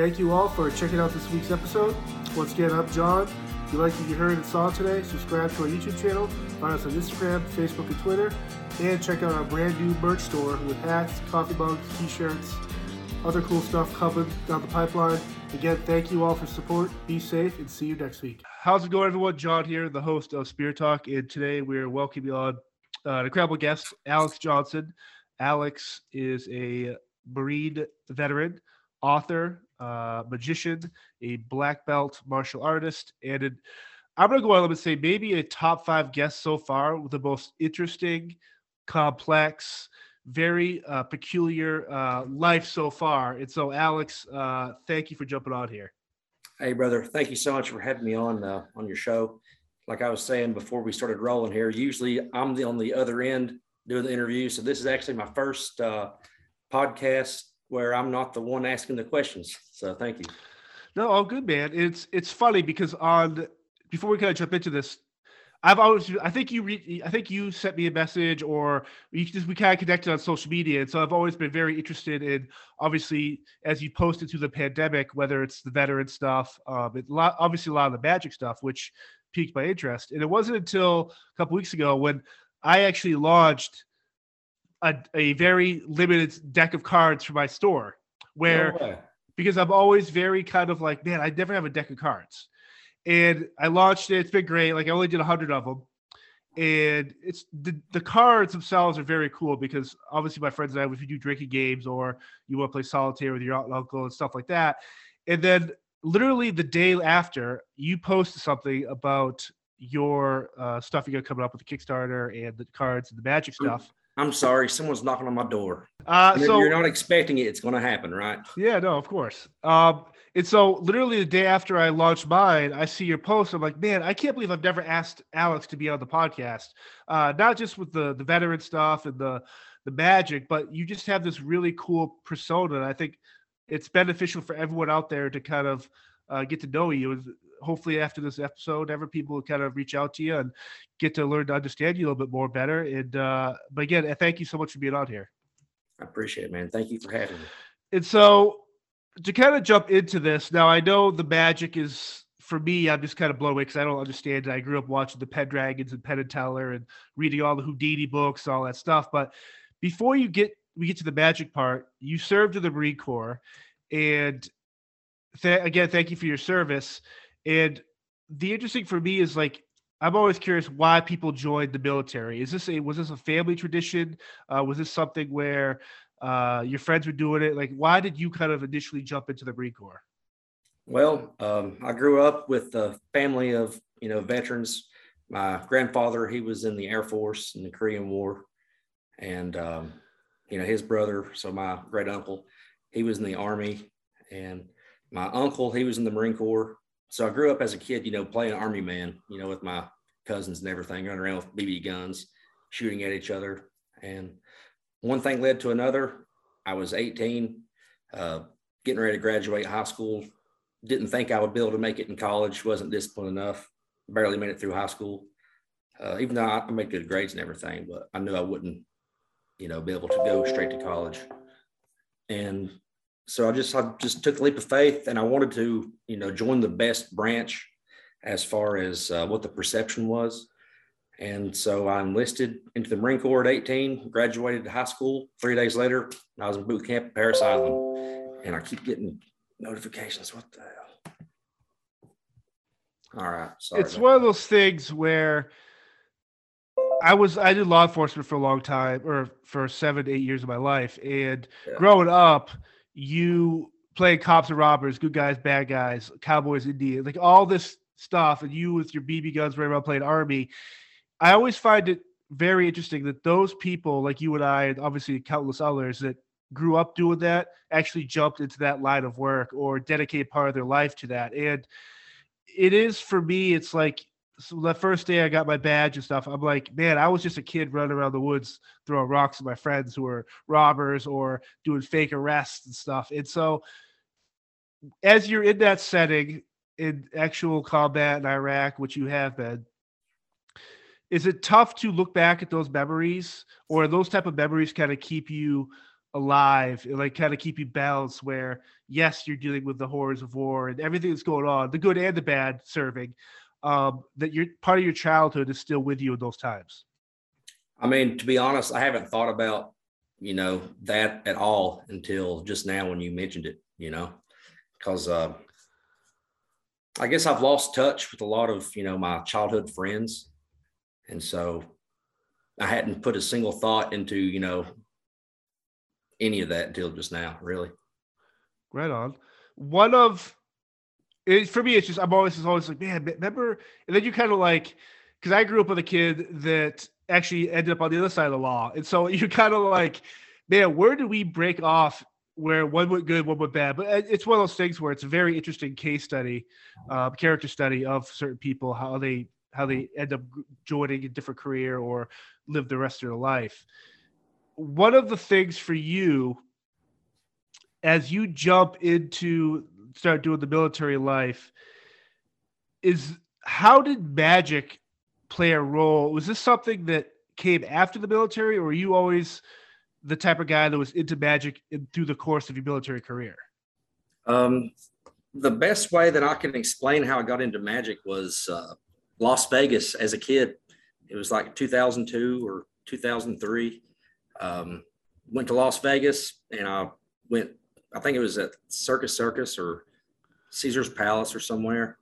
thank you all for checking out this week's episode. Once again, I'm John. If you like what you heard and saw today, subscribe to our YouTube channel, find us on Instagram, Facebook, and Twitter, and check out our brand new merch store with hats, coffee mugs, t-shirts, other cool stuff coming down the pipeline. Again, thank you all for support. Be safe and see you next week. How's it going, everyone? John here, the host of Spear Talk, and today we're welcoming on uh, an incredible guest, Alex Johnson. Alex is a Marine veteran, author, uh, magician, a black belt martial artist, and an, I'm going to go on and say maybe a top five guest so far with the most interesting, complex, very uh, peculiar uh, life so far. And so, Alex, uh, thank you for jumping on here. Hey, brother. Thank you so much for having me on uh, on your show. Like I was saying before we started rolling here, usually I'm the on the other end doing the interview. So this is actually my first uh, podcast where I'm not the one asking the questions. So thank you. No, all good, man. It's it's funny because on before we kind of jump into this, I've always, I think you, re, I think you sent me a message, or you just we kind of connected on social media, and so I've always been very interested in, obviously, as you posted through the pandemic, whether it's the veteran stuff, um, it, obviously a lot of the magic stuff, which piqued my interest, and it wasn't until a couple weeks ago when I actually launched a, a very limited deck of cards for my store, where no because I'm always very kind of like, man, I never have a deck of cards and I launched it. It's been great. Like I only did a hundred of them, and it's the the cards themselves are very cool because obviously my friends and I, if you do drinking games or you want to play solitaire with your aunt and uncle and stuff like that, and then literally the day after you posted something about your uh, stuff you got coming up with the Kickstarter and the cards and the magic stuff. I'm sorry, someone's knocking on my door. Uh, so you're not expecting it; it's going to happen, right? Yeah, no, of course. Um, and so, literally, the day after I launched mine, I see your post. I'm like, man, I can't believe I've never asked Alex to be on the podcast. Uh, not just with the the veteran stuff and the the magic, but you just have this really cool persona. And I think it's beneficial for everyone out there to kind of uh, get to know you hopefully after this episode, ever people will kind of reach out to you and get to learn to understand you a little bit more better. And uh, but again, thank you so much for being on here. I appreciate it, man. Thank you for having me. And so to kind of jump into this, now I know the magic is for me, I'm just kind of blown away because I don't understand it. I grew up watching the Pendragons and Penn and Teller and reading all the Houdini books, all that stuff. But before you get we get to the magic part, you served in the Marine Corps, and th- again, thank you for your service. And the interesting for me is like I'm always curious why people joined the military. Is this a was this a family tradition? Uh, was this something where uh, your friends were doing it? Like, why did you kind of initially jump into the Marine Corps? Well, um, I grew up with a family of you know veterans. My grandfather, he was in the Air Force in the Korean War, and um, you know his brother, so my great uncle, he was in the Army, and my uncle, he was in the Marine Corps so I grew up as a kid, you know, playing army man, you know, with my cousins and everything, running around with BB guns, shooting at each other. And one thing led to another. I was 18, uh, getting ready to graduate high school. Didn't think I would be able to make it in college. wasn't disciplined enough. Barely made it through high school. Uh, even though I, made good grades and everything, but I knew I wouldn't, you know, be able to go straight to college. And so I just I just took a leap of faith, and I wanted to you know join the best branch as far as uh, what the perception was. And so I enlisted into the Marine Corps at 18, graduated high school. Three days later, I was in boot camp at Parris Island, and I keep getting notifications. What the hell? All right. Sorry it's one of those things where I was I did law enforcement for a long time, or for seven, eight years of my life, and yeah. growing up you play cops and robbers, good guys, bad guys, cowboys, Indians, like all this stuff, and you with your BB guns running around playing army. I always find it very interesting that those people, like you and I, and obviously countless others that grew up doing that, actually jumped into that line of work or dedicated part of their life to that. And it is for me, it's like so the first day I got my badge and stuff, I'm like, man, I was just a kid running around the woods throwing rocks at my friends who were robbers or doing fake arrests and stuff. And so, as you're in that setting in actual combat in Iraq, which you have been, is it tough to look back at those memories, or those type of memories kind of keep you alive and like kind of keep you balanced where yes you're dealing with the horrors of war and everything that's going on the good and the bad serving um, that your part of your childhood is still with you in those times i mean to be honest i haven't thought about you know that at all until just now when you mentioned it you know because uh, i guess i've lost touch with a lot of you know my childhood friends and so i hadn't put a single thought into you know any of that until just now, really. Right on. One of it for me, it's just I'm always always like, man, remember? And then you kind of like, because I grew up with a kid that actually ended up on the other side of the law, and so you kind of like, man, where do we break off? Where one went good, one went bad, but uh, it's one of those things where it's a very interesting case study, uh, character study of certain people, how they how they end up joining a different career or live the rest of their life one of the things for you as you jump into start doing the military life is how did magic play a role? Was this something that came after the military or were you always the type of guy that was into magic in, through the course of your military career? Um, the best way that i can explain how i got into magic was uh, las vegas as a kid. It was like 2002 or 2003 um, went to Las Vegas and I went, I think it was at Circus Circus or Caesar's Palace or somewhere.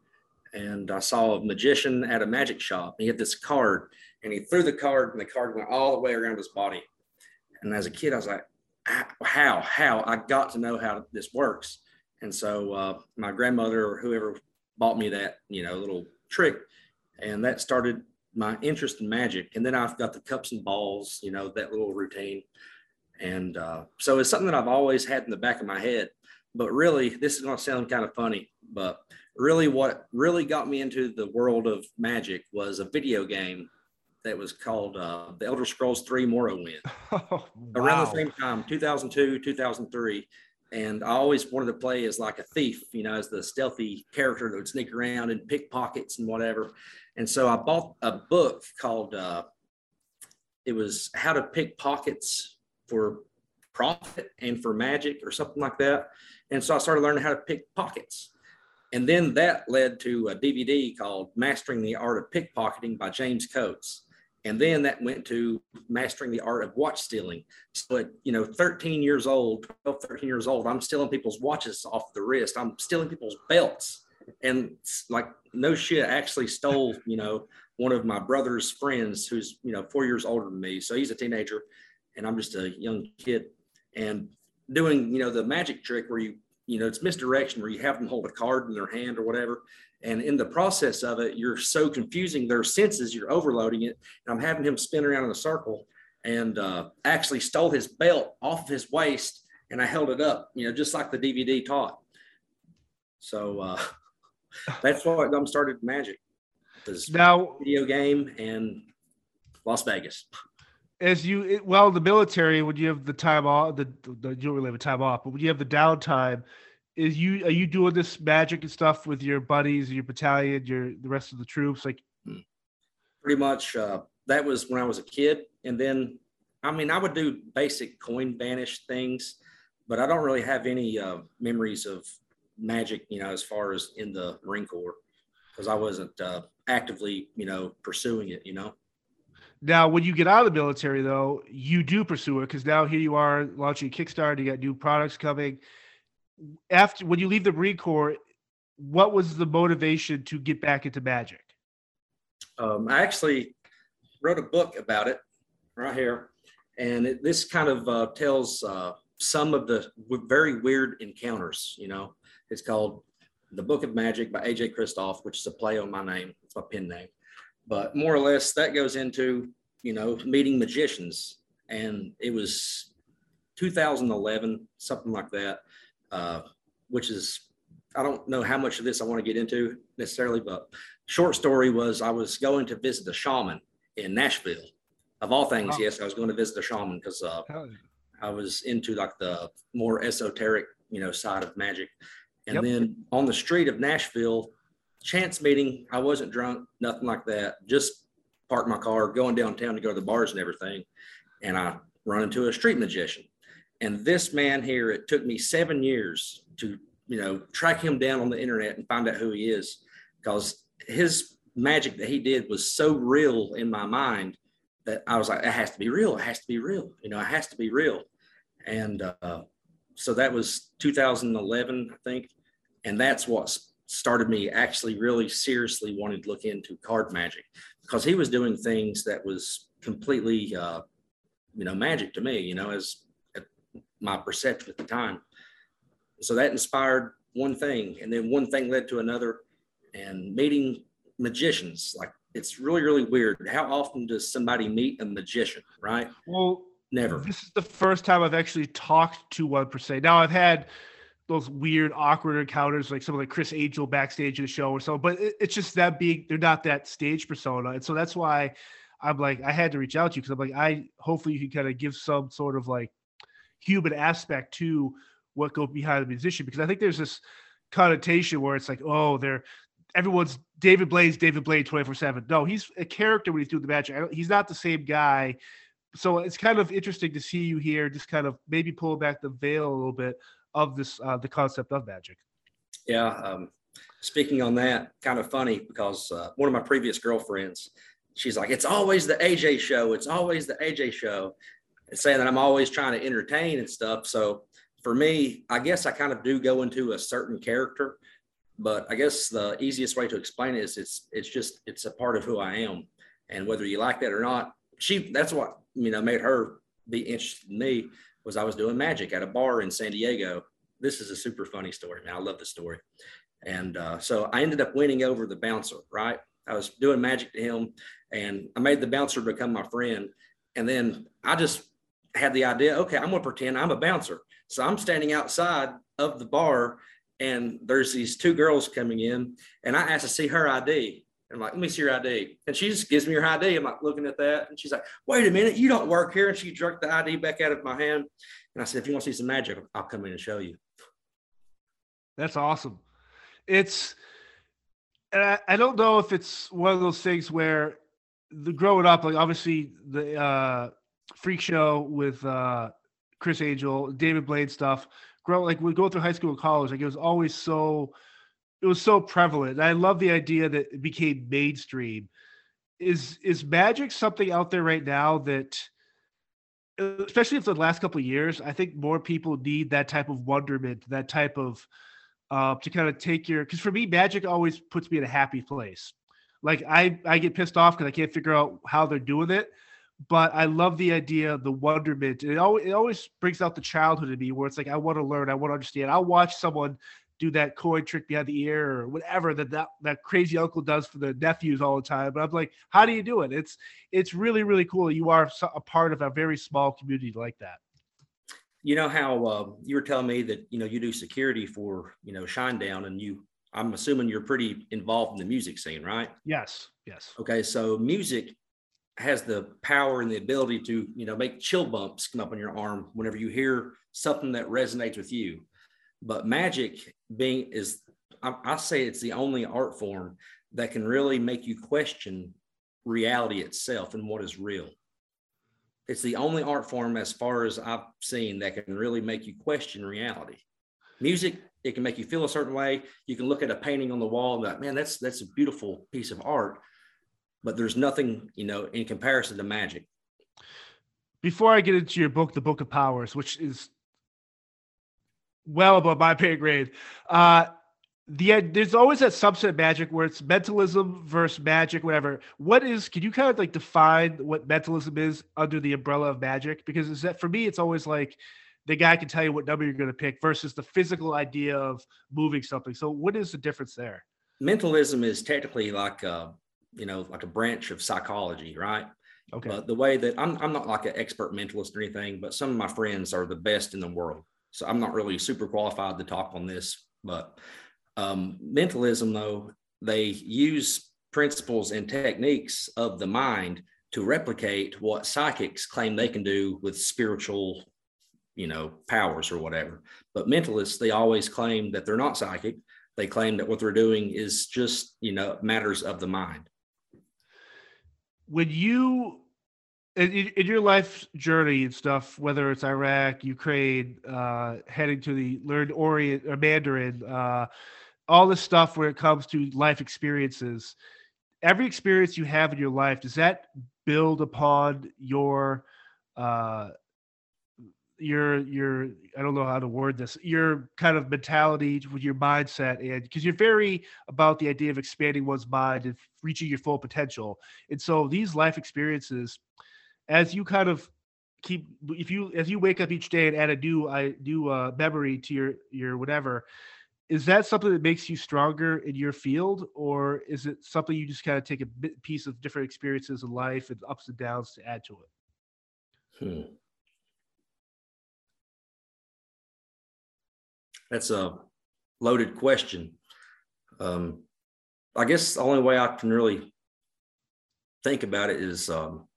And I saw a magician at a magic shop. He had this card and he threw the card and the card went all the way around his body. And as a kid, I was like, how, how? I got to know how this works. And so uh, my grandmother or whoever bought me that, you know, little trick. And that started my interest in magic. And then I've got the cups and balls, you know, that little routine. And uh, so it's something that I've always had in the back of my head. But really, this is going to sound kind of funny, but really, what really got me into the world of magic was a video game that was called uh, The Elder Scrolls 3 Morrowind. Oh, wow. Around the same time, 2002, 2003. And I always wanted to play as like a thief, you know, as the stealthy character that would sneak around and pick pockets and whatever. And so I bought a book called, uh, it was How to Pick Pockets for Profit and for Magic or something like that. And so I started learning how to pick pockets. And then that led to a DVD called Mastering the Art of Pickpocketing by James Coats. And then that went to Mastering the Art of Watch Stealing. So at, you know, 13 years old, 12, 13 years old, I'm stealing people's watches off the wrist. I'm stealing people's belts and like no shit actually stole you know one of my brother's friends who's you know four years older than me so he's a teenager and i'm just a young kid and doing you know the magic trick where you you know it's misdirection where you have them hold a card in their hand or whatever and in the process of it you're so confusing their senses you're overloading it and i'm having him spin around in a circle and uh, actually stole his belt off of his waist and i held it up you know just like the dvd taught so uh, that's what I'm started Magic. Now, video game and Las Vegas. As you well, the military, when you have the time off, the, the you don't really have a time off, but when you have the downtime, is you are you doing this magic and stuff with your buddies, your battalion, your the rest of the troops? Like, pretty much. Uh, that was when I was a kid, and then I mean, I would do basic coin banish things, but I don't really have any uh, memories of magic, you know, as far as in the Marine Corps, because I wasn't uh, actively, you know, pursuing it, you know. Now, when you get out of the military, though, you do pursue it because now here you are launching Kickstarter. You got new products coming. After when you leave the Marine Corps, what was the motivation to get back into magic? Um, I actually wrote a book about it right here, and it, this kind of uh, tells uh, some of the very weird encounters. You know, it's called The Book of Magic by AJ Christoph, which is a play on my name. It's my pen name. But more or less, that goes into, you know, meeting magicians. And it was 2011, something like that, uh, which is, I don't know how much of this I want to get into necessarily, but short story was I was going to visit a shaman in Nashville. Of all things, oh. yes, I was going to visit a shaman because uh, I was into like the more esoteric, you know, side of magic. And yep. then on the street of Nashville, chance meeting. I wasn't drunk, nothing like that. Just parked my car, going downtown to go to the bars and everything. And I run into a street magician. And this man here, it took me seven years to, you know, track him down on the internet and find out who he is because his magic that he did was so real in my mind that I was like, it has to be real. It has to be real. You know, it has to be real. And uh, so that was 2011, I think. And that's what started me actually really seriously wanting to look into card magic because he was doing things that was completely, uh, you know, magic to me, you know, as my perception at the time. So that inspired one thing, and then one thing led to another, and meeting magicians. Like it's really, really weird. How often does somebody meet a magician, right? Well, never. This is the first time I've actually talked to one per se. Now I've had those weird, awkward encounters, like some of like Criss Angel backstage of the show or so, but it, it's just that being they're not that stage persona, and so that's why I'm like I had to reach out to you because I'm like I hopefully you can kind of give some sort of like human aspect to what goes behind the musician because I think there's this connotation where it's like, oh, they're everyone's David Blaine's David Blaine 24 7. No, he's a character when he's doing the magic. He's not the same guy. So it's kind of interesting to see you here, just kind of maybe pull back the veil a little bit of this, uh, the concept of magic. Yeah. Um, speaking on that, kind of funny because uh, one of my previous girlfriends, she's like, it's always the AJ show. It's always the AJ show saying that I'm always trying to entertain and stuff. So for me, I guess I kind of do go into a certain character, but I guess the easiest way to explain it is it's it's just it's a part of who I am, and whether you like that or not, she that's what you know made her be interested in me was I was doing magic at a bar in San Diego. This is a super funny story, man. I love the story, and uh, so I ended up winning over the bouncer. Right, I was doing magic to him, and I made the bouncer become my friend. And then I just had the idea, okay, I'm going to pretend I'm a bouncer. So I'm standing outside of the bar and there's these two girls coming in and I asked to see her ID. I'm like, let me see your ID. And she just gives me her ID. I'm like looking at that. And she's like, wait a minute, you don't work here. And she jerked the ID back out of my hand. And I said, if you want to see some magic, I'll come in and show you. That's awesome. It's, I, I don't know if it's one of those things where the growing up, like obviously the uh freak show with uh Criss Angel, David Blaine stuff. Grow like we go through high school and college, like it was always so it was so prevalent. And I love the idea that it became mainstream. Is is magic something out there right now that especially for the last couple of years, I think more people need that type of wonderment, that type of uh to kind of take your because for me, magic always puts me in a happy place. Like I I get pissed off because I can't figure out how they're doing it but I love the idea, the wonderment. It always, it always brings out the childhood in me where it's like, I want to learn, I want to understand. I'll watch someone do that coin trick behind the ear or whatever that, that that crazy uncle does for the nephews all the time. But I'm like, how do you do it? It's it's really really cool. You are a part of a very small community like that. You know how uh, you were telling me that you know you do security for you know Shinedown, and you I'm assuming you're pretty involved in the music scene, right? Yes. Yes. Okay, so music has the power and the ability to you know make chill bumps come up on your arm whenever you hear something that resonates with you but magic being is I, I, say it's the only art form that can really make you question reality itself and what is real. It's the only art form as far as i've seen that can really make you question reality. Music it can make you feel a certain way. You can look at a painting on the wall and be like man that's that's a beautiful piece of art but there's nothing, you know, in comparison to Magic. Before I get into your book, The Book of Powers, which is well above my pay grade, uh, the there's always that subset of magic where it's mentalism versus magic, whatever. What is? Can you kind of like define what mentalism is under the umbrella of magic? Because is that for me, it's always like the guy can tell you what number you're going to pick versus the physical idea of moving something. So, what is the difference there? Mentalism is technically like uh, you know, like a branch of psychology, right? Okay. But the way that I'm, I'm not like an expert mentalist or anything, but some of my friends are the best in the world. So I'm not really super qualified to talk on this. But um, mentalism, though, they use principles and techniques of the mind to replicate what psychics claim they can do with spiritual, you know, powers or whatever. But mentalists, they always claim that they're not psychic. They claim that what they're doing is just, you know, matters of the mind when you in, in your life journey and stuff, whether it's Iraq, Ukraine, uh, heading to the learned Orient or Mandarin, uh, all this stuff where it comes to life experiences, every experience you have in your life, does that build upon your uh, your your I don't know how to word this your kind of mentality with your mindset and because you're very about the idea of expanding one's mind and reaching your full potential. And so these life experiences as you kind of keep if you as you wake up each day and add a new I do uh, memory to your your whatever is that something that makes you stronger in your field? Or is it something you just kind of take a bit, piece of different experiences in life and ups and downs to add to it? Hmm. that's a loaded question. Um, i guess the only way i can really think about it is um,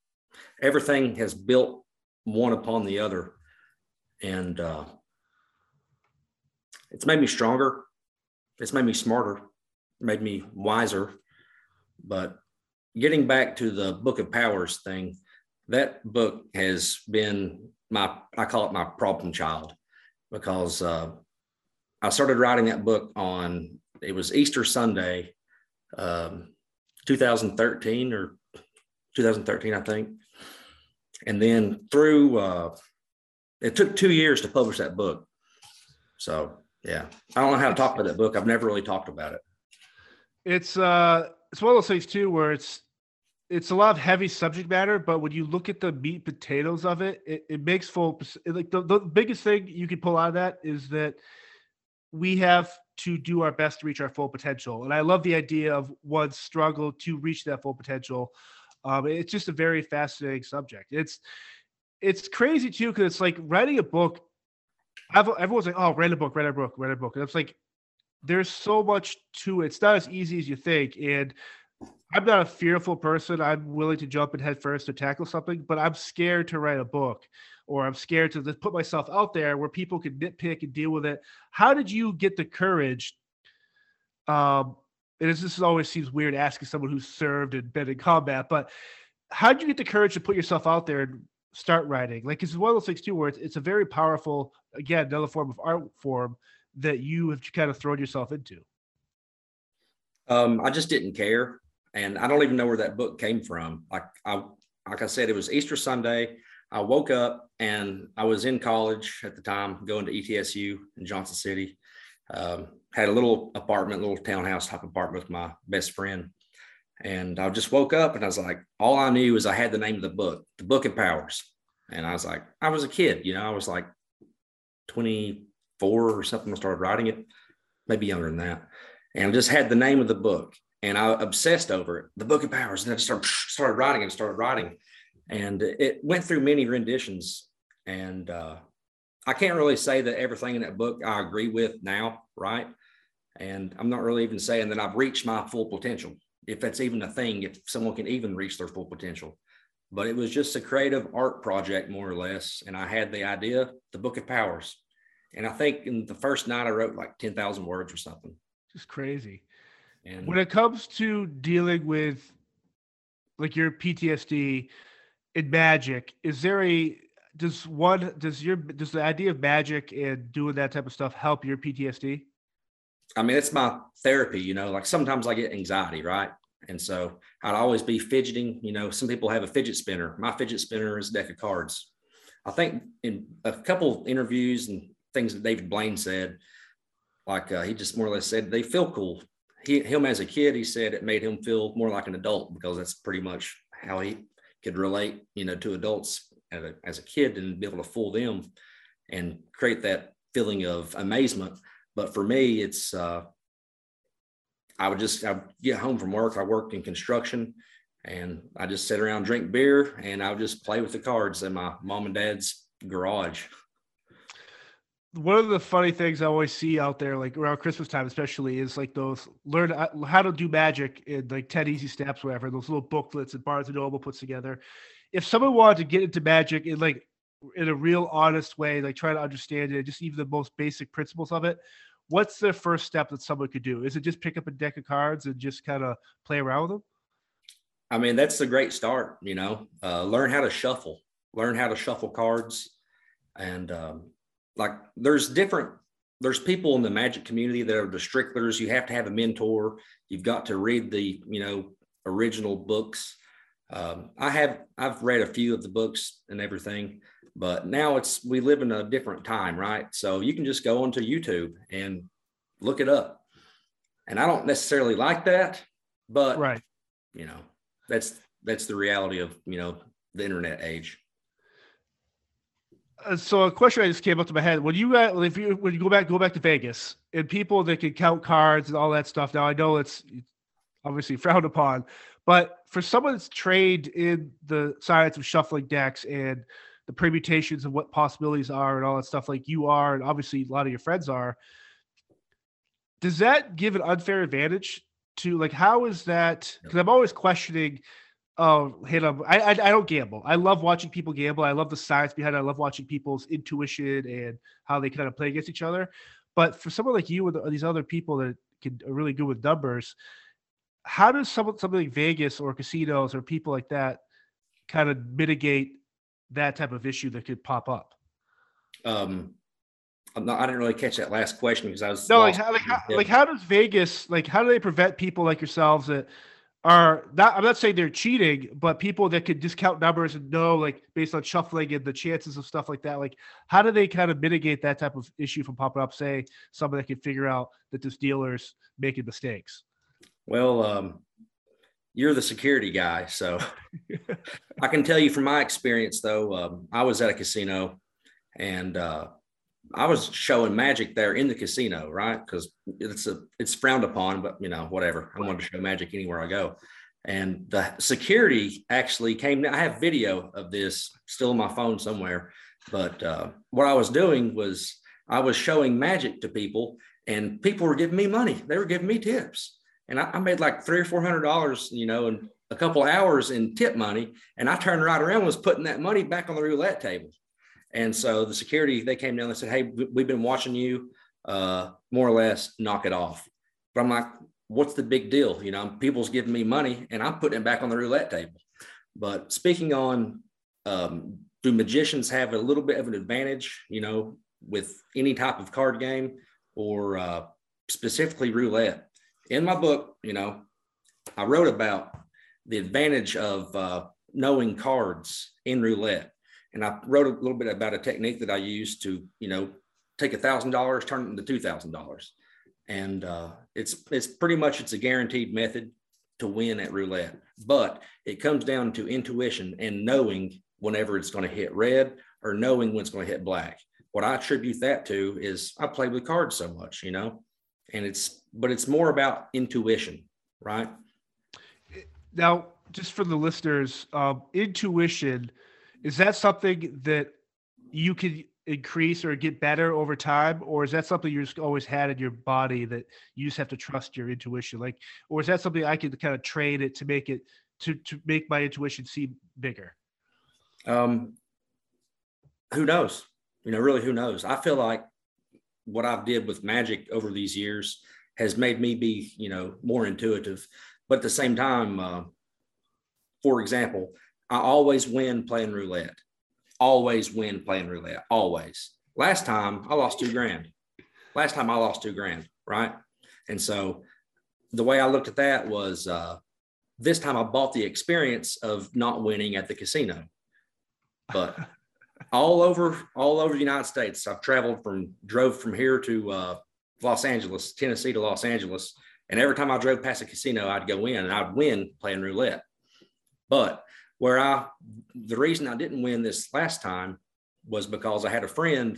everything has built one upon the other. And uh, it's made me stronger. It's made me smarter, made me wiser. But getting back to the Book of Powers thing, that book has been my, I call it my problem child because uh, I started writing that book on, it was Easter Sunday, um, 2013 or 2013, I think. And then through, uh, it took two years to publish that book. So yeah, I don't know how to talk about that book. I've never really talked about it. It's uh, it's one of those things too where it's it's a lot of heavy subject matter, but when you look at the meat potatoes of it, it, it makes full like the, the biggest thing you can pull out of that is that we have to do our best to reach our full potential. And I love the idea of one's struggle to reach that full potential. Um, it's just a very fascinating subject. It's it's crazy too because it's like writing a book. I've, everyone's like, "Oh, read a book, read a book, read a book," and it's like there's so much to it. It's not as easy as you think, and I'm not a fearful person. I'm willing to jump in head first to tackle something, but I'm scared to write a book or I'm scared to put myself out there where people can nitpick and deal with it. How did you get the courage um, and this always seems weird asking someone who's served and been in combat, but how did you get the courage to put yourself out there and start writing? Like it's one of those things too, where it's, it's a very powerful, again, another form of art form that you have kind of thrown yourself into. Um, I just didn't care, and I don't even know where that book came from. Like I, like I said, it was Easter Sunday. I woke up and I was in college at the time, going to ETSU in Johnson City. Um, had a little apartment, little townhouse type apartment with my best friend. And I just woke up and I was like, all I knew is I had the name of the book, The Book of Powers. And I was like, I was a kid, you know, I was like 24 or something. I started writing it, maybe younger than that. And I just had the name of the book and I obsessed over it, The Book of Powers. And I just started, started writing and started writing. And it went through many renditions. And uh, I can't really say that everything in that book I agree with now, right? And I'm not really even saying that I've reached my full potential, if that's even a thing, if someone can even reach their full potential. But it was just a creative art project, more or less. And I had the idea, the Book of Powers. And I think in the first night, I wrote like 10,000 words or something. Just crazy. And when it comes to dealing with like your PTSD in magic, is there a does one does your does the idea of magic and doing that type of stuff help your PTSD? I mean, it's my therapy, you know, like sometimes I get anxiety, right? And so I'd always be fidgeting. You know, some people have a fidget spinner. My fidget spinner is a deck of cards. I think in a couple interviews and things that David Blaine said, like uh, he just more or less said they feel cool. He, him as a kid, he said it made him feel more like an adult because that's pretty much how he could relate, you know, to adults a, as a kid and be able to fool them and create that feeling of amazement. But for me, it's uh, I would just I get home from work. I worked in construction, and I just sit around, drink beer, and I would just play with the cards in my mom and dad's garage. One of the funny things I always see out there, like around Christmas time, especially, is like those learn uh, how to do magic in like 10 easy steps, whatever, those little booklets that Barnes and Noble puts together. If someone wanted to get into magic in like in a real honest way, like try to understand it, just even the most basic principles of it, what's the first step that someone could do? Is it just pick up a deck of cards and just kind of play around with them? I mean, that's a great start. You know, uh, learn how to shuffle, learn how to shuffle cards, and um, like there's different. There's people in the magic community that are the stricklers. You have to have a mentor. You've got to read the you know original books. Um, I have I've read a few of the books and everything, but now it's we live in a different time, right? So you can just go onto YouTube and look it up. And I don't necessarily like that, but right, you know, that's that's the reality of you know the internet age. Uh, so a question I just came up to my head: When you uh, if you when you go back go back to Vegas and people that can count cards and all that stuff. Now I know it's obviously frowned upon, but for someone that's trained in the science of shuffling decks and the permutations of what possibilities are and all that stuff, like you are, and obviously a lot of your friends are, does that give an unfair advantage to like how is that? Because I'm always questioning. Oh, hit them. I, I I don't gamble. I love watching people gamble. I love the science behind it. I love watching people's intuition and how they kind of play against each other. But for someone like you and these other people that can are really good with numbers, how does some something like Vegas or casinos or people like that kind of mitigate that type of issue that could pop up? Um, I'm not, I didn't really catch that last question because I was no like how, like how, like how does Vegas like how do they prevent people like yourselves that are not I'm not saying they're cheating, but people that could discount numbers and know like based on shuffling and the chances of stuff like that, like how do they kind of mitigate that type of issue from popping up? Say someone that can figure out that this dealer's making mistakes. Well, um, you're the security guy, so I can tell you from my experience. Though um, I was at a casino, and uh, I was showing magic there in the casino, right? Because it's a it's frowned upon, but you know whatever. I want to show magic anywhere I go. And the security actually came. I have video of this still on my phone somewhere. But uh, what I was doing was I was showing magic to people, and people were giving me money. They were giving me tips and I, I made like three or four hundred dollars, you know, in a couple hours in tip money. And I turned right around and was putting that money back on the roulette table. And so the security, they came down and said, Hey, we've been watching you uh, more or less knock it off. But I'm like, what's the big deal? You know, people's giving me money and I'm putting it back on the roulette table. But speaking on, um, do magicians have a little bit of an advantage, you know, with any type of card game or uh, specifically roulette? In my book, you know, I wrote about the advantage of uh, knowing cards in roulette. And I wrote a little bit about a technique that I use to, you know, take a thousand dollars, turn it into two thousand dollars. And uh, it's it's pretty much it's a guaranteed method to win at roulette. But it comes down to intuition and knowing whenever it's going to hit red or knowing when it's going to hit black. What I attribute that to is I play with cards so much, you know, and it's but it's more about intuition, right? Now, just for the listeners, um, intuition is that something that you can increase or get better over time, or is that something you just always had in your body that you just have to trust your intuition? Like, or is that something I can kind of train it to make it to to make my intuition seem bigger? Um, who knows? You know, really, who knows? I feel like what I've did with magic over these years has made me be, you know, more intuitive. But at the same time, uh, for example, I always win playing roulette. Always win playing roulette. Always. Last time I lost two grand. Last time I lost two grand, right? And so the way I looked at that was uh, this time I bought the experience of not winning at the casino. But all over all over the United States. I've traveled from drove from here to uh, Los Angeles, Tennessee to Los Angeles, and every time I drove past a casino, I'd go in and I'd win playing roulette. But where I the reason I didn't win this last time was because I had a friend.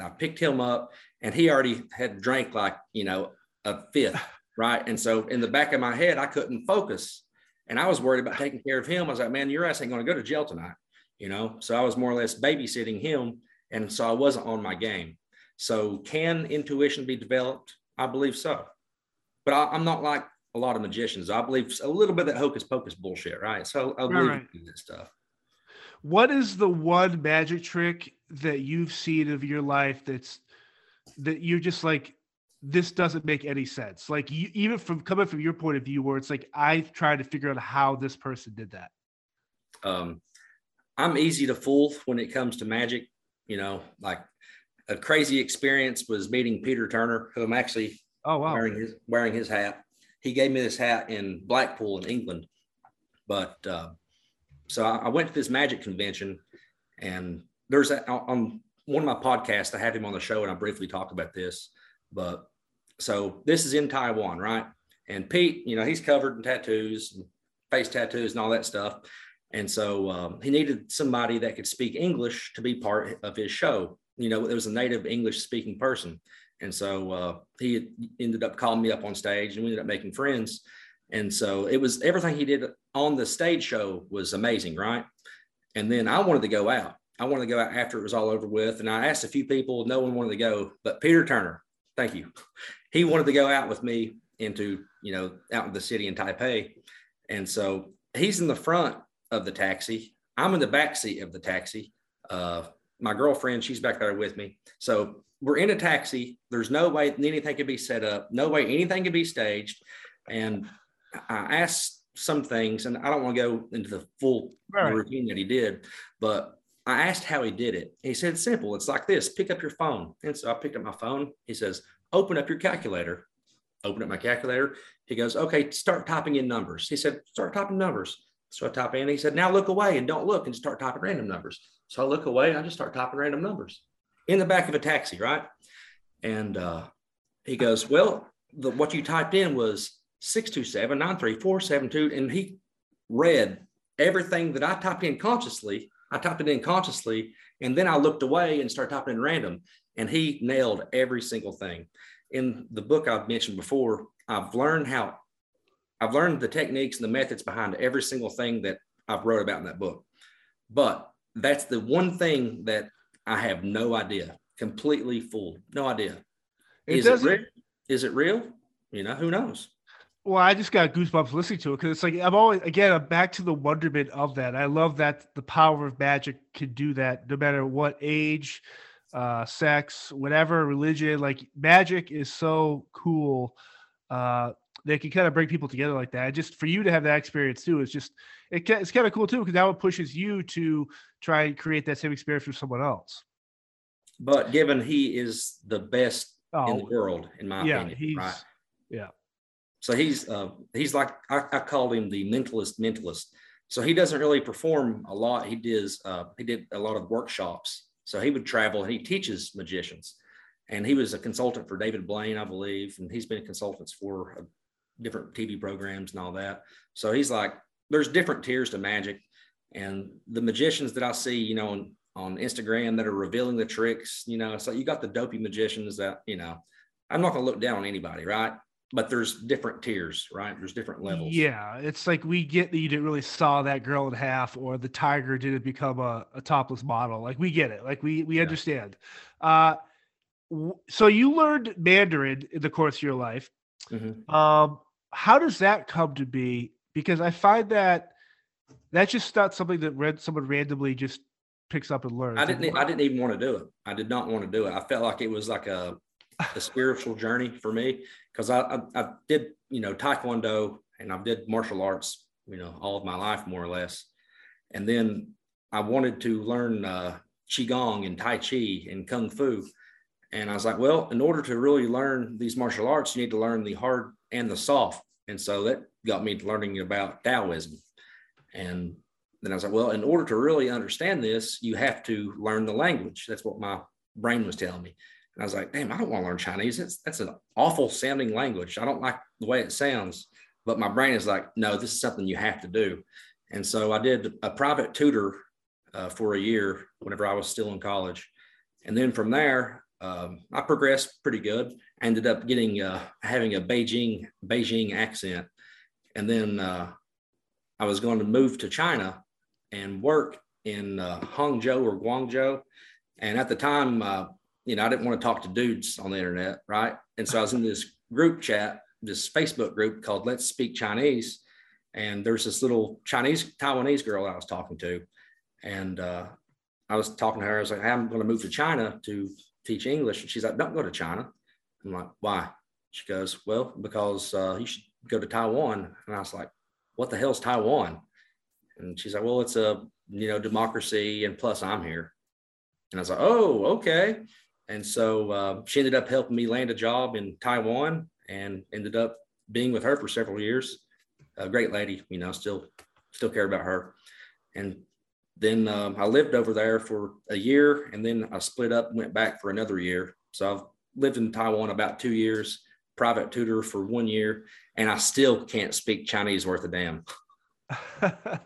I picked him up, and he already had drank like you know a fifth, right? And so in the back of my head, I couldn't focus, and I was worried about taking care of him. I was like, man, your ass ain't going to go to jail tonight you know. So I was more or less babysitting him, and so I wasn't on my game. So can intuition be developed? I believe so, but I, am not like a lot of magicians. I believe a little bit of that hocus pocus bullshit, right? So I believe right. in this stuff. What is the one magic trick that you've seen of your life that's that you're just like this doesn't make any sense. Like you, even from coming from your point of view, where it's like I tried to figure out how this person did that. Um, I'm easy to fool when it comes to magic. You know, like a crazy experience was meeting Peter Turner, who I'm actually oh wow wearing his wearing his hat. He gave me this hat in Blackpool in England, but uh, so I, I, went to this magic convention, and there's a, on one of my podcasts I had him on the show, and I briefly talked about this. But so this is in Taiwan, right? And Pete, you know, he's covered in tattoos, face tattoos, and all that stuff. And so um, he needed somebody that could speak English to be part of his show. You know, there was a native English speaking person. And so uh, he ended up calling me up on stage and we ended up making friends. And so it was everything he did on the stage show was amazing, right? And then I wanted to go out. I wanted to go out after it was all over with. And I asked a few people, no one wanted to go, but Peter Turner, thank you. He wanted to go out with me into, you know, out in the city in Taipei. And so he's in the front of the taxi. I'm in the back seat of the taxi. Uh, my girlfriend, she's back there with me. So we're in a taxi. There's no way anything could be set up, no way anything could be staged. And I asked some things, and I don't want to go into the full right. routine that he did, but I asked how he did it. He said, simple. It's like this pick up your phone. And so I picked up my phone. He says, open up your calculator. Open up my calculator. He goes, okay, start typing in numbers. He said, start typing numbers. So I type in, he said, now look away and don't look and start typing random numbers. So I look away and I just start typing random numbers in the back of a taxi, right? And uh, he goes, well, the, what you typed in was 627 93472. And he read everything that I typed in consciously. I typed it in consciously. And then I looked away and started typing in random. And he nailed every single thing. In the book I've mentioned before, I've learned how I've learned the techniques and the methods behind every single thing that I've wrote about in that book. But that's the one thing that I have no idea, completely fooled, no idea. It is it real? Is it real? You know, who knows? Well, I just got goosebumps listening to it because it's like I'm always again I'm back to the wonderment of that. I love that the power of magic can do that no matter what age, uh, sex, whatever religion. Like magic is so cool. Uh, they can kind of bring people together like that. Just for you to have that experience too, it's just it, it's kind of cool too because now it pushes you to try and create that same experience for someone else. But given he is the best oh, in the world, in my yeah, opinion, right? Yeah. So he's uh, he's like I, I called him the mentalist mentalist. So he doesn't really perform a lot. He does uh, he did a lot of workshops. So he would travel and he teaches magicians. And he was a consultant for David Blaine, I believe, and he's been consultants for different TV programs and all that. So he's like, there's different tiers to magic. And the magicians that I see, you know, on, on Instagram that are revealing the tricks, you know, so you got the dopey magicians that, you know, I'm not going to look down on anybody, right? But there's different tiers, right? There's different levels. Yeah. It's like we get that you didn't really saw that girl in half or the tiger didn't become a, a topless model. Like we get it. Like we, we yeah. understand. Uh, so you learned Mandarin in the course of your life. Mm-hmm. Um, how does that come to be? Because I find that that's just not something that read someone randomly just picks up and learns. I didn't. I didn't even want to do it. I did not want to do it. I felt like it was like a a spiritual journey for me because I, I, I did you know taekwondo and I did martial arts you know all of my life more or less, and then I wanted to learn uh, qigong and tai chi and kung fu, and I was like, well, in order to really learn these martial arts, you need to learn the hard and the soft. And so that got me learning about Taoism. And then I was like, well, in order to really understand this, you have to learn the language. That's what my brain was telling me. And I was like, damn, I don't want to learn Chinese. It's, that's an awful sounding language. I don't like the way it sounds. But my brain is like, no, this is something you have to do. And so I did a private tutor uh, for a year whenever I was still in college. And then from there, um, I progressed pretty good. Ended up getting uh, having a Beijing Beijing accent, and then uh, I was going to move to China and work in uh, Hangzhou or Guangzhou. And at the time, uh, you know, I didn't want to talk to dudes on the internet, right? And so I was in this group chat, this Facebook group called Let's Speak Chinese. And there's this little Chinese Taiwanese girl I was talking to, and uh, I was talking to her. I was like, I'm going to move to China to teach English. And she's like, don't go to China. I'm like, why? She goes, well, because uh, you should go to Taiwan. And I was like, what the hell's Taiwan? And she's like, well, it's a, you know, democracy. And plus I'm here. And I was like, oh, okay. And so uh, she ended up helping me land a job in Taiwan and ended up being with her for several years. A great lady, you know, still, still care about her. And then um, I lived over there for a year and then I split up went back for another year. So I've lived in Taiwan about two years, private tutor for one year, and I still can't speak Chinese worth a damn.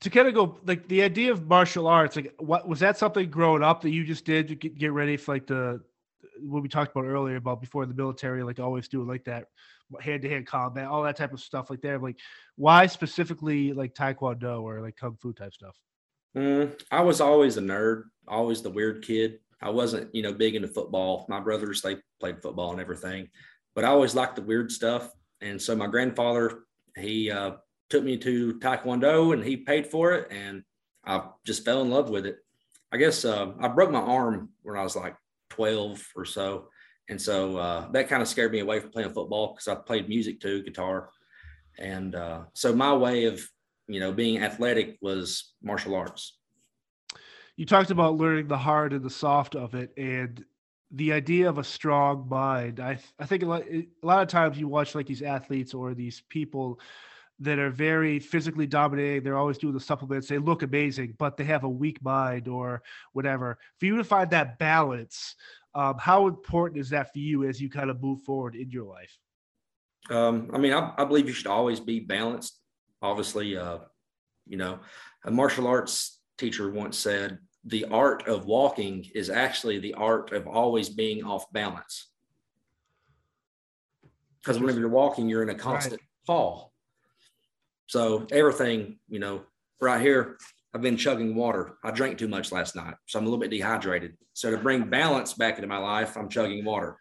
to kind of go like the idea of martial arts, like what was that something growing up that you just did to get, get ready for like the what we talked about earlier about before the military, like always doing like that hand to hand combat, all that type of stuff like there. Like why specifically like Taekwondo or like Kung Fu type stuff? Mm, I was always a nerd, always the weird kid. I wasn't, you know, big into football. My brothers, they played football and everything, but I always liked the weird stuff. And so my grandfather, he uh, took me to Taekwondo and he paid for it. And I just fell in love with it. I guess uh, I broke my arm when I was like 12 or so. And so uh, that kind of scared me away from playing football because I played music too, guitar. And uh, so my way of, you know, being athletic was martial arts you talked about learning the hard and the soft of it and the idea of a strong mind. I i think a lot, a lot of times you watch like these athletes or these people that are very physically dominating they're always doing the supplements they look amazing but they have a weak mind or whatever. For you to find that balance um, how important is that for you as you kind of move forward in your life? Um, i mean I, I, believe you should always be balanced. Obviously uh, you know martial arts teacher once said the art of walking is actually the art of always being off balance. Because whenever you're walking, you're in a constant right. fall. So everything, you know, right here, I've been chugging water. I drank too much last night, so I'm a little bit dehydrated. So to bring balance back into my life, I'm chugging water.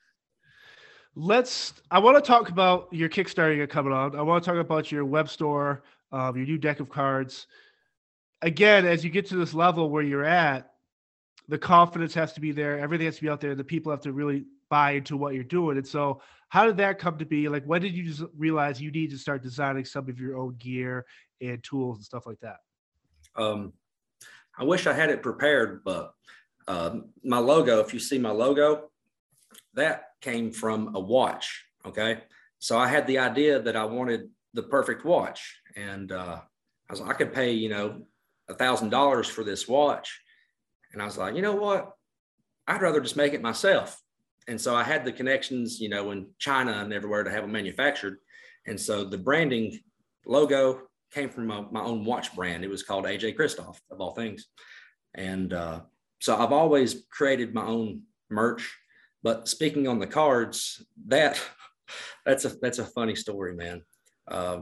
Let's. I want to talk about your Kickstarter you're coming on. I want to talk about your web store, um, your new deck of cards again, as you get to this level where you're at, the confidence has to be there. Everything has to be out there. The people have to really buy into what you're doing. And so, how did that come to be? Like, when did you just realize you need to start designing some of your own gear and tools and stuff like that? Um, I wish I had it prepared, but uh, my logo, if you see my logo, that came from a watch. Okay. So I had the idea that I wanted the perfect watch. And uh, I was I could pay, you know, a thousand dollars for this watch. And I was like, you know what? I'd rather just make it myself. And so I had the connections, you know, in China and everywhere to have them manufactured. And so the branding logo came from my, my own watch brand. It was called AJ Christoph, of all things. And uh, so I've always created my own merch. But speaking on the cards, that that's a that's a funny story, man. Uh,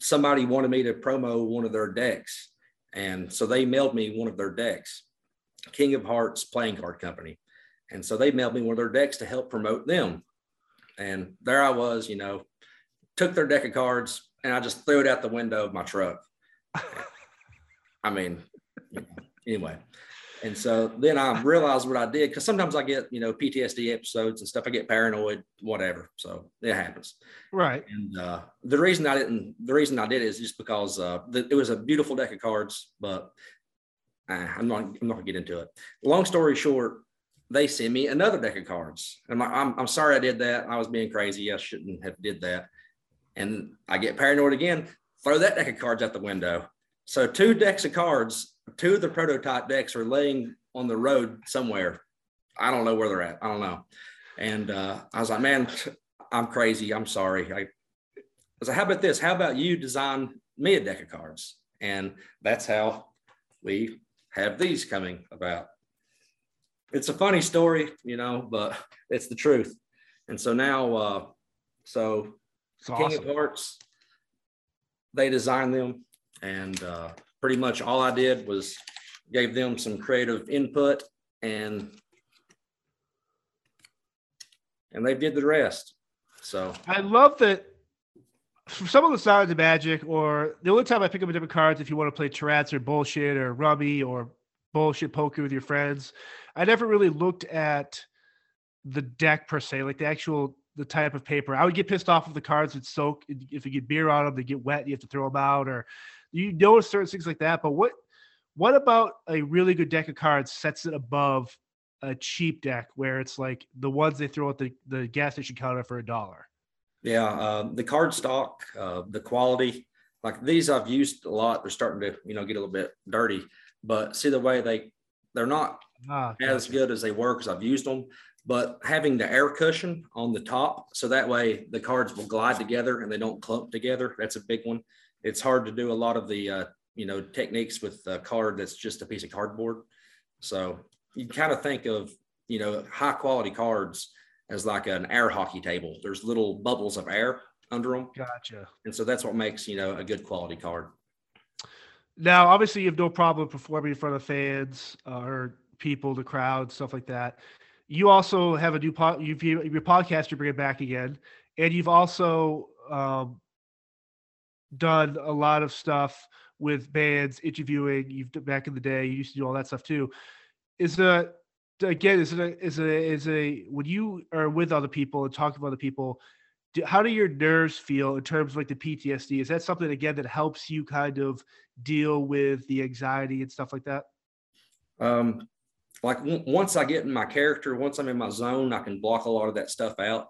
somebody wanted me to promo one of their decks, and so they mailed me one of their decks, King of Hearts Playing Card Company. And so they mailed me one of their decks to help promote them. And there I was, you know, took their deck of cards and I just threw it out the window of my truck. I mean, anyway. And so then I realized what I did because sometimes I get, you know, PTSD episodes and stuff. I get paranoid, whatever. So it happens. Right. And uh, the reason I didn't, the reason I did it is just because uh, the, it was a beautiful deck of cards, but uh, I'm not, I'm not gonna get into it. Long story short, they send me another deck of cards. I'm like, I'm, I'm sorry I did that. I was being crazy. I shouldn't have did that. And I get paranoid again, throw that deck of cards out the window. So two decks of cards two of the prototype decks are laying on the road somewhere. I don't know where they're at. I don't know. And uh, I was like, man, I'm crazy. I'm sorry. I, I was like, how about this? How about you design me a deck of cards? And that's how we have these coming about. It's a funny story, you know, but it's the truth. And so now, uh, so King of Hearts, they designed them, and uh, pretty much all I did was gave them some creative input and and they did the rest. So I love that for some of the sides of magic, or the only time I pick up a different cards if you want to play charades or bullshit or rummy or bullshit poker with your friends, I never really looked at the deck per se, like the actual the type of paper. I would get pissed off if the cards would soak if you get beer on them, they get wet, you have to throw them out, or you notice certain things like that. But what what about a really good deck of cards sets it above a cheap deck where it's like the ones they throw at the, the gas station counter for a dollar? Yeah, uh, the card stock, uh, the quality, like these I've used a lot. They're starting to, you know, get a little bit dirty, but see the way they they're not ah, as good as they were because I've used them. But having the air cushion on the top, so that way the cards will glide together and they don't clump together. That's a big one. It's hard to do a lot of the, uh, you know, techniques with a card that's just a piece of cardboard. So you kind of think of, you know, high quality cards as like an air hockey table. There's little bubbles of air under them. Gotcha. And so that's what makes, you know, a good quality card. Now, obviously, you have no problem performing in front of fans uh, or people, the crowd, stuff like that. You also have a new you've, your podcast, you bring it back again. And you've also um, done a lot of stuff with bands, interviewing. You've back in the day, you used to do all that stuff too. Is the again is it a, is a is a when you are with other people and talk to other people do, how do your nerves feel in terms of like the ptsd is that something again that helps you kind of deal with the anxiety and stuff like that um like w- once i get in my character once i'm in my zone i can block a lot of that stuff out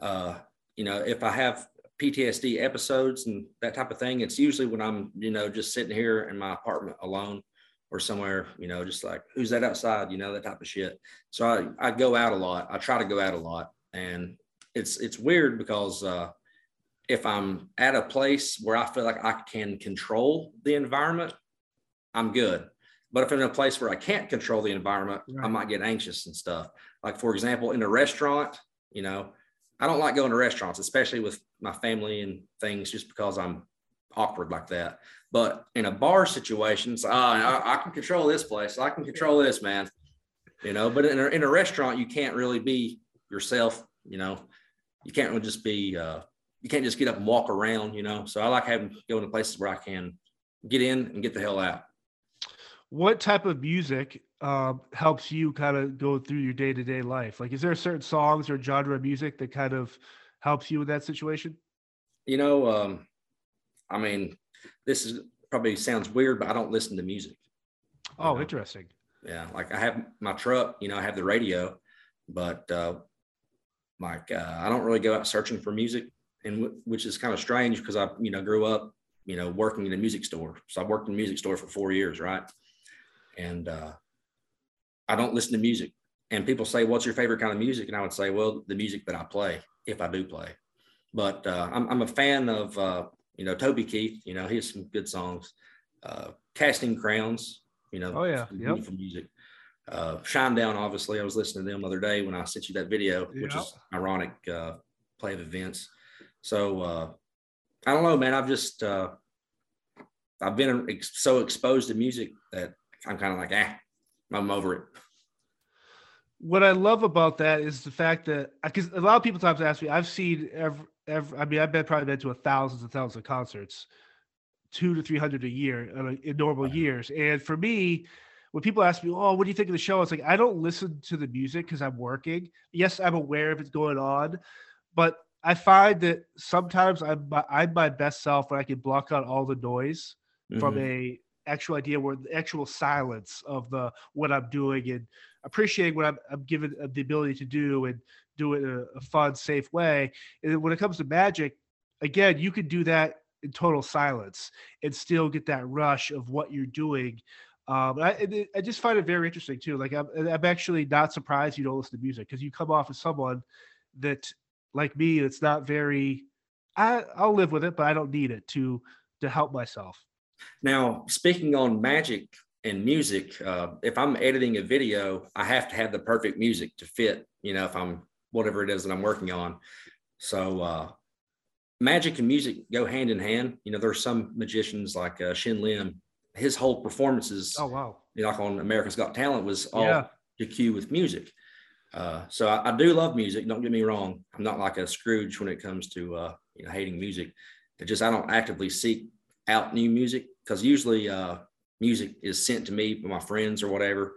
uh you know if i have ptsd episodes and that type of thing it's usually when i'm you know just sitting here in my apartment alone or somewhere, you know, just like who's that outside, you know, that type of shit. So I, I go out a lot. I try to go out a lot. And it's it's weird because uh, if I'm at a place where I feel like I can control the environment, I'm good. But if I'm in a place where I can't control the environment, right. I might get anxious and stuff. Like for example, in a restaurant, you know, I don't like going to restaurants, especially with my family and things, just because I'm awkward like that. But in a bar situation, it's, oh, I, I, can control this place. I can control this, man. You know, but in a, in a restaurant, you can't really be yourself. You know, you can't really just be, uh, you can't just get up and walk around, you know. So I like having going to places where I can get in and get the hell out. What type of music uh, helps you kind of go through your day to day life? Like, is there certain songs or genre of music that kind of helps you in that situation? You know, um, I mean, this is probably sounds weird, but I don't listen to music. Oh, know? interesting. Yeah, like I have my truck, you know, I have the radio, but uh, like uh, I don't really go out searching for music, and w- which is kind of strange because I, you know, grew up, you know, working in a music store. So I worked in a music store for four years, right? And uh, I don't listen to music. And people say, "What's your favorite kind of music?" And I would say, "Well, the music that I play, if I do play." But uh, I'm, I'm a fan of uh, you know, Toby Keith, you know, he has some good songs. Uh, Casting Crowns, you know, oh yeah, beautiful yep. music. Uh, Shinedown, obviously, I was listening to them the other day when I sent you that video, which is ironic uh, play of events. So uh, I don't know, man. I've just uh, I've been so exposed to music that I'm kind of like, ah, I'm over it. What I love about that is the fact that because a lot of people times ask me, I've seen every, every, I mean, I've been probably been to a thousands and thousands of concerts, two to three hundred a year in normal years. And for me, when people ask me, "Oh, what do you think of the show?" It's like I don't listen to the music because I'm working. Yes, I'm aware of it's going on, but I find that sometimes I'm my, I'm my best self when I can block out all the noise mm-hmm. from a actual idea where the actual silence of the what I'm doing and appreciating what I'm, I'm given the ability to do and do it in a, a fun, safe way. And when it comes to magic, again, you could do that in total silence and still get that rush of what you're doing. Um, I, I just find it very interesting too. Like I'm, I'm actually not surprised you don't listen to music because you come off as someone that, like me, it's not very. I I'll live with it, but I don't need it to to help myself. Now, speaking on magic and music, uh, if I'm editing a video, I have to have the perfect music to fit. You know, if I'm whatever it is that I'm working on. So uh, magic and music go hand in hand. You know, there's some magicians like uh, Shin Lim. His whole performances, oh wow, you know, like on America's Got Talent, was all yeah. to cue with music. Uh, so I, I, do love music. Don't get me wrong. I'm not like a Scrooge when it comes to uh, you know hating music. It just I don't actively seek out new music because usually uh, music is sent to me by my friends or whatever.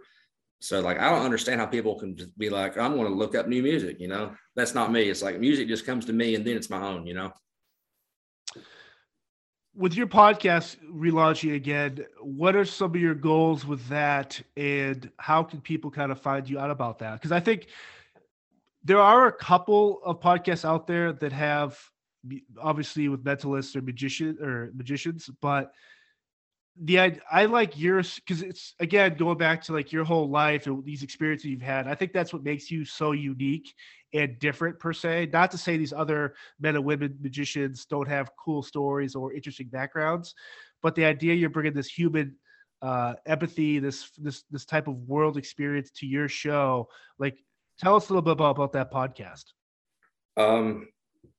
So like I don't understand how people can just be like, I'm to look up new music, you know. That's not me. It's like music just comes to me and then it's my own, you know. With your podcast relaunching again, what are some of your goals with that and how can people kind of find you out about that? Because I think there are a couple of podcasts out there that have obviously with mentalists or magician or magicians, but the I, I like yours because it's again going back to like your whole life and these experiences you've had. I think that's what makes you so unique and different per se. Not to say these other men and women magicians don't have cool stories or interesting backgrounds, but the idea you're bringing this human uh, empathy, this this this type of world experience to your show, like tell us a little bit about, about that podcast. Um,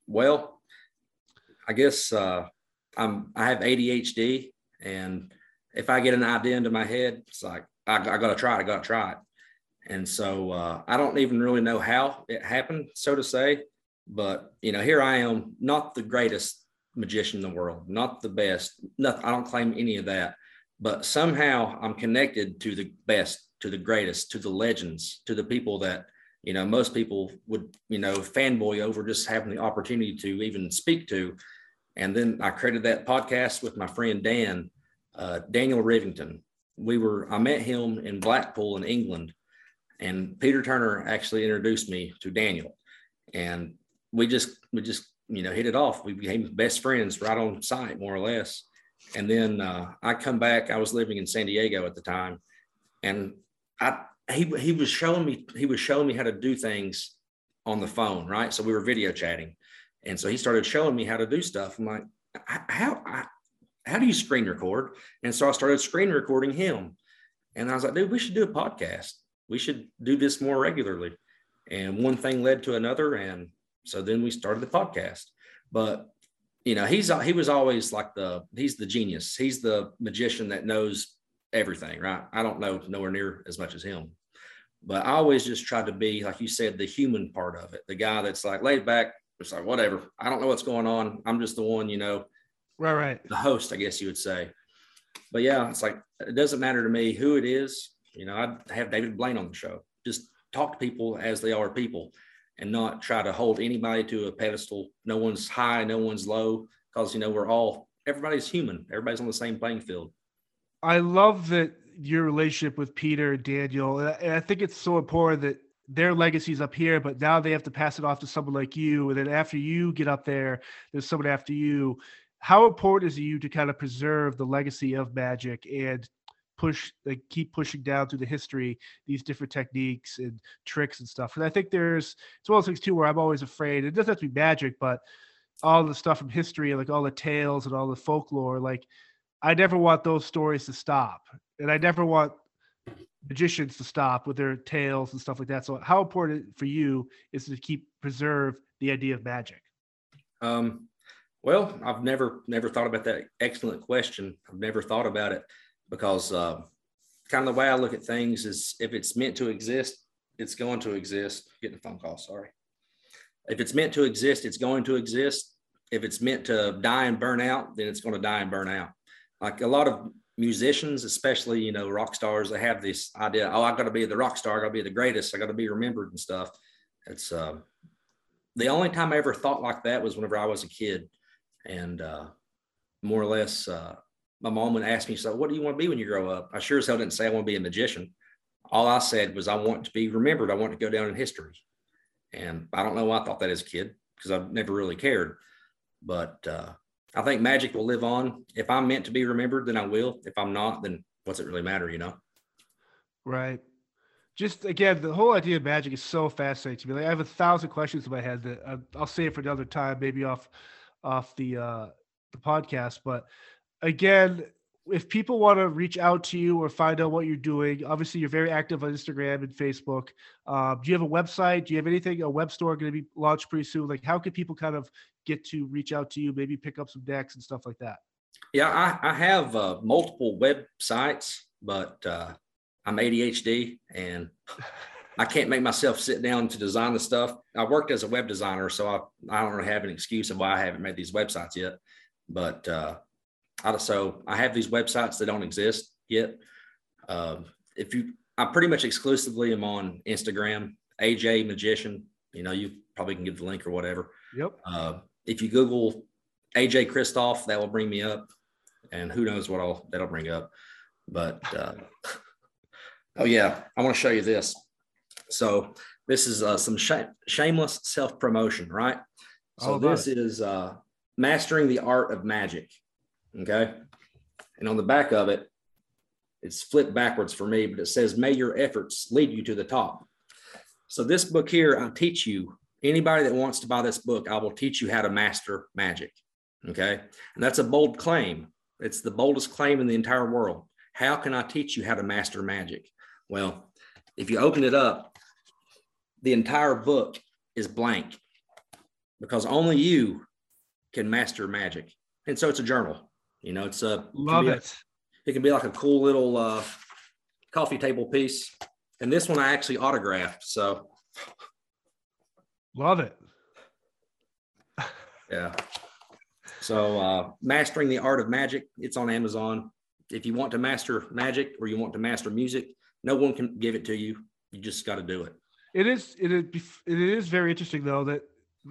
well, I guess uh, I'm I have ADHD and if I get an idea into my head, it's like, I, I got to try it. I got to try it. And so uh, I don't even really know how it happened, so to say. But, you know, here I am, not the greatest magician in the world, not the best. Nothing, I don't claim any of that. But somehow I'm connected to the best, to the greatest, to the legends, to the people that, you know, most people would, you know, fanboy over just having the opportunity to even speak to. And then I created that podcast with my friend Dan, uh, Daniel Rivington. We were, I met him in Blackpool in England, and Peter Turner actually introduced me to Daniel. And we just, we just, you know, hit it off. We became best friends right on sight, more or less. And then uh, I come back. I was living in San Diego at the time, and I he he was showing me he was showing me how to do things on the phone, right? So we were video chatting, and so he started showing me how to do stuff. I'm like, how, how do you screen record? And so I started screen recording him. And I was like, dude, we should do a podcast. We should do this more regularly. And one thing led to another. And so then we started the podcast. But you know, he's he was always like the he's the genius. He's the magician that knows everything, right? I don't know nowhere near as much as him. But I always just tried to be, like you said, the human part of it, the guy that's like laid back, it's like whatever. I don't know what's going on. I'm just the one, you know. Right, right. The host, I guess you would say. But yeah, it's like it doesn't matter to me who it is. You know, I'd have David Blaine on the show. Just talk to people as they are people and not try to hold anybody to a pedestal. No one's high, no one's low, because you know, we're all everybody's human. Everybody's on the same playing field. I love that your relationship with Peter Daniel. And I think it's so important that their legacies up here, but now they have to pass it off to someone like you. And then after you get up there, there's someone after you. How important is it you to kind of preserve the legacy of magic and push, like keep pushing down through the history these different techniques and tricks and stuff? And I think there's it's one of those things too where I'm always afraid it doesn't have to be magic, but all the stuff from history, like all the tales and all the folklore, like I never want those stories to stop, and I never want magicians to stop with their tales and stuff like that. So, how important for you is to keep preserve the idea of magic? Um, well, I've never never thought about that. Excellent question. I've never thought about it because uh, kind of the way I look at things is if it's meant to exist, it's going to exist. Getting a phone call. Sorry. If it's meant to exist, it's going to exist. If it's meant to die and burn out, then it's going to die and burn out. Like a lot of musicians, especially you know rock stars, they have this idea. Oh, I got to be the rock star. I got to be the greatest. I got to be remembered and stuff. It's uh, the only time I ever thought like that was whenever I was a kid, and uh, more or less, uh, my mom would ask me, "So, what do you want to be when you grow up?" I sure as hell didn't say I want to be a magician. All I said was I want to be remembered. I want to go down in history. And I don't know why I thought that as a kid because I've never really cared. But uh, I think magic will live on. If I'm meant to be remembered, then I will. If I'm not, then what's it really matter, you know? Right. Just again, the whole idea of magic is so fascinating to me. Like I have a thousand questions in my head that I, I'll save for another time, maybe off off the uh the podcast. But again, if people want to reach out to you or find out what you're doing, obviously you're very active on Instagram and Facebook. Um, do you have a website? Do you have anything? A web store going to be launched pretty soon? Like, how can people kind of get to reach out to you, maybe pick up some decks and stuff like that? Yeah, I, I have uh, multiple websites, but uh, I'm ADHD and I can't make myself sit down to design the stuff. I worked as a web designer, so I, I don't really have an excuse of why I haven't made these websites yet. But uh, I, so I have these websites that don't exist yet. Um, if you, I pretty much exclusively am on Instagram, AJ Magician. You know, you probably can give the link or whatever. Yep. Uh, if you Google AJ Christoph, that will bring me up, and who knows what I'll that'll bring up. But uh, oh yeah, I want to show you this. So this is uh, some sh- shameless self promotion, right? So this it. is uh, mastering the art of magic. Okay, and on the back of it, it's flipped backwards for me, but it says, "May your efforts lead you to the top." So this book here, I'll teach you. Anybody that wants to buy this book, I will teach you how to master magic. Okay, and that's a bold claim. It's the boldest claim in the entire world. How can I teach you how to master magic? Well, if you open it up, the entire book is blank because only you can master magic. And so it's a journal. You know, it's a love it. A, it can be like a cool little uh, coffee table piece. And this one I actually autographed. So love it. yeah. So uh, mastering the art of magic, it's on Amazon. If you want to master magic or you want to master music, no one can give it to you. You just got to do it. It is it is it is very interesting though that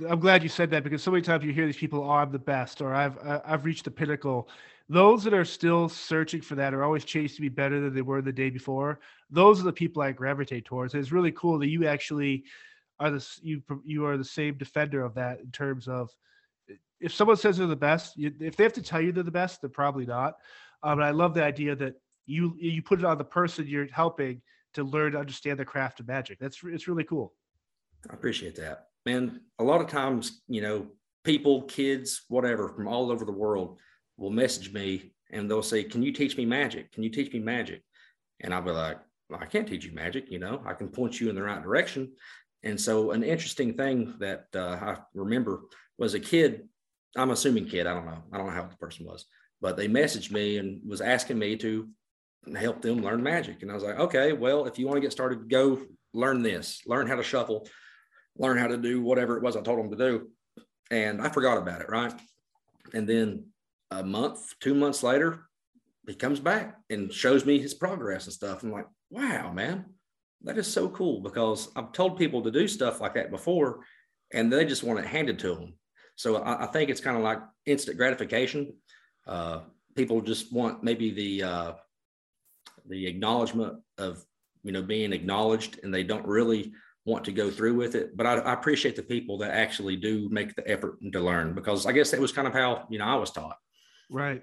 I'm glad you said that because so many times you hear these people, "Oh, I'm the best," or "I've I've reached the pinnacle." Those that are still searching for that are always chasing to be better than they were the day before. Those are the people I gravitate towards. And it's really cool that you actually are the you you are the same defender of that in terms of if someone says they're the best, you, if they have to tell you they're the best, they're probably not. Um, and I love the idea that you you put it on the person you're helping to learn to understand the craft of magic. That's it's really cool. I appreciate that, man. A lot of times, you know, people, kids, whatever, from all over the world will message me and they'll say, "Can you teach me magic? Can you teach me magic?" And I'll be like, well, "I can't teach you magic. You know, I can point you in the right direction." And so, an interesting thing that uh, I remember was a kid. I'm assuming kid. I don't know. I don't know how the person was, but they messaged me and was asking me to help them learn magic. And I was like, okay, well, if you want to get started, go learn this, learn how to shuffle, learn how to do whatever it was I told them to do. And I forgot about it, right? And then a month, two months later, he comes back and shows me his progress and stuff. I'm like, wow, man, that is so cool because I've told people to do stuff like that before and they just want it handed to them. So I, I think it's kind of like instant gratification. Uh, people just want maybe the uh, the acknowledgement of you know being acknowledged and they don't really want to go through with it but I, I, appreciate the people that actually do make the effort to learn because i guess that was kind of how you know i was taught. Right.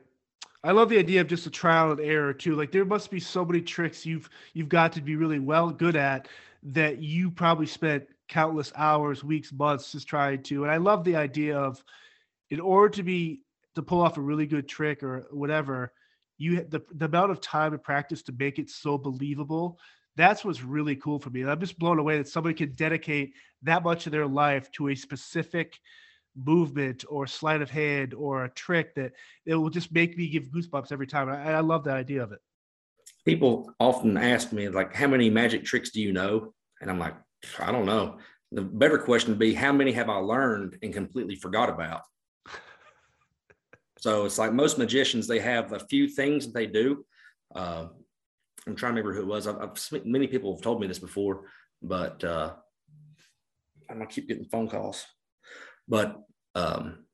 I love the idea of just a trial and error too. Like there must be so many tricks you've you've got to be really well good at that you probably spent countless hours weeks months just trying to and i love the idea of in order to be to pull off a really good trick or whatever you the, the amount of time and practice to make it so believable that's what's really cool for me i'm just blown away that somebody can dedicate that much of their life to a specific movement or sleight of hand or a trick that it will just make me give goosebumps every time I, I love the idea of it. People often ask me like how many magic tricks do you know? And i'm like i don't know. The better question would be how many have i learned and completely forgot about? So it's like most magicians, they have a few things that they do. Uh, I'm trying to remember who it was. I've, I've, many people have told me this before, but uh, I'm gonna keep getting phone calls. But um,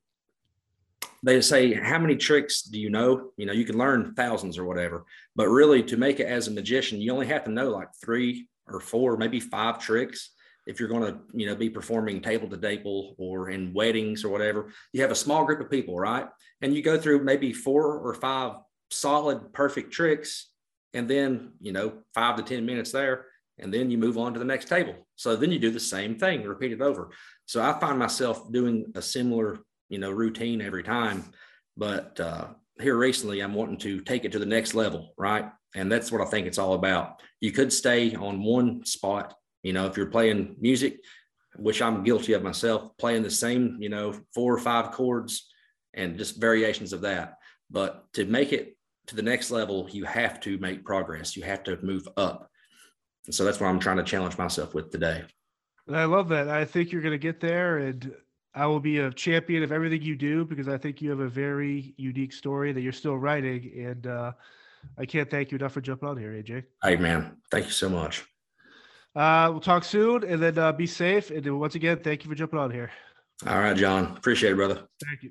they say, "How many tricks do you know?" You know, you can learn thousands or whatever, but really, to make it as a magician, you only have to know like three or four, maybe five tricks if you're going to you know be performing table to table or in weddings or whatever you have a small group of people right and you go through maybe four or five solid perfect tricks and then you know five to ten minutes there and then you move on to the next table. So then you do the same thing repeat it over. So i find myself doing a similar you know routine every time but uh, here recently i'm wanting to take it to the next level right? And that's what i think it's all about. You could stay on one spot you know, if you're playing music, which I'm guilty of myself, playing the same, you know, four or five chords and just variations of that. But to make it to the next level, you have to make progress. You have to move up. And so that's what I'm trying to challenge myself with today. I love that. I think you're going to get there and I will be a champion of everything you do because I think you have a very unique story that you're still writing. And uh, I can't thank you enough for jumping on here, AJ. Hey, man. Thank you so much. Uh, we'll talk soon and then uh, be safe. And then once again, thank you for jumping on here. All right, John. Appreciate it, brother. Thank you.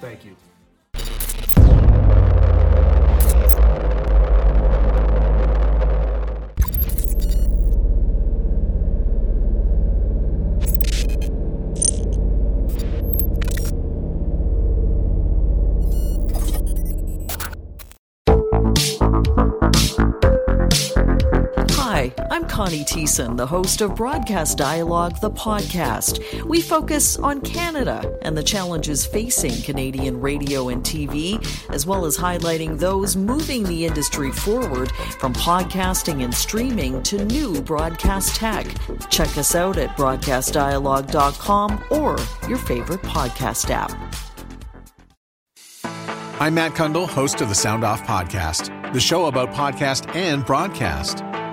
Thank you. Thiessen, the host of Broadcast Dialogue, the podcast. We focus on Canada and the challenges facing Canadian radio and TV, as well as highlighting those moving the industry forward from podcasting and streaming to new broadcast tech. Check us out at broadcastdialogue.com or your favorite podcast app. I'm Matt Cundill, host of the Sound Off Podcast, the show about podcast and broadcast.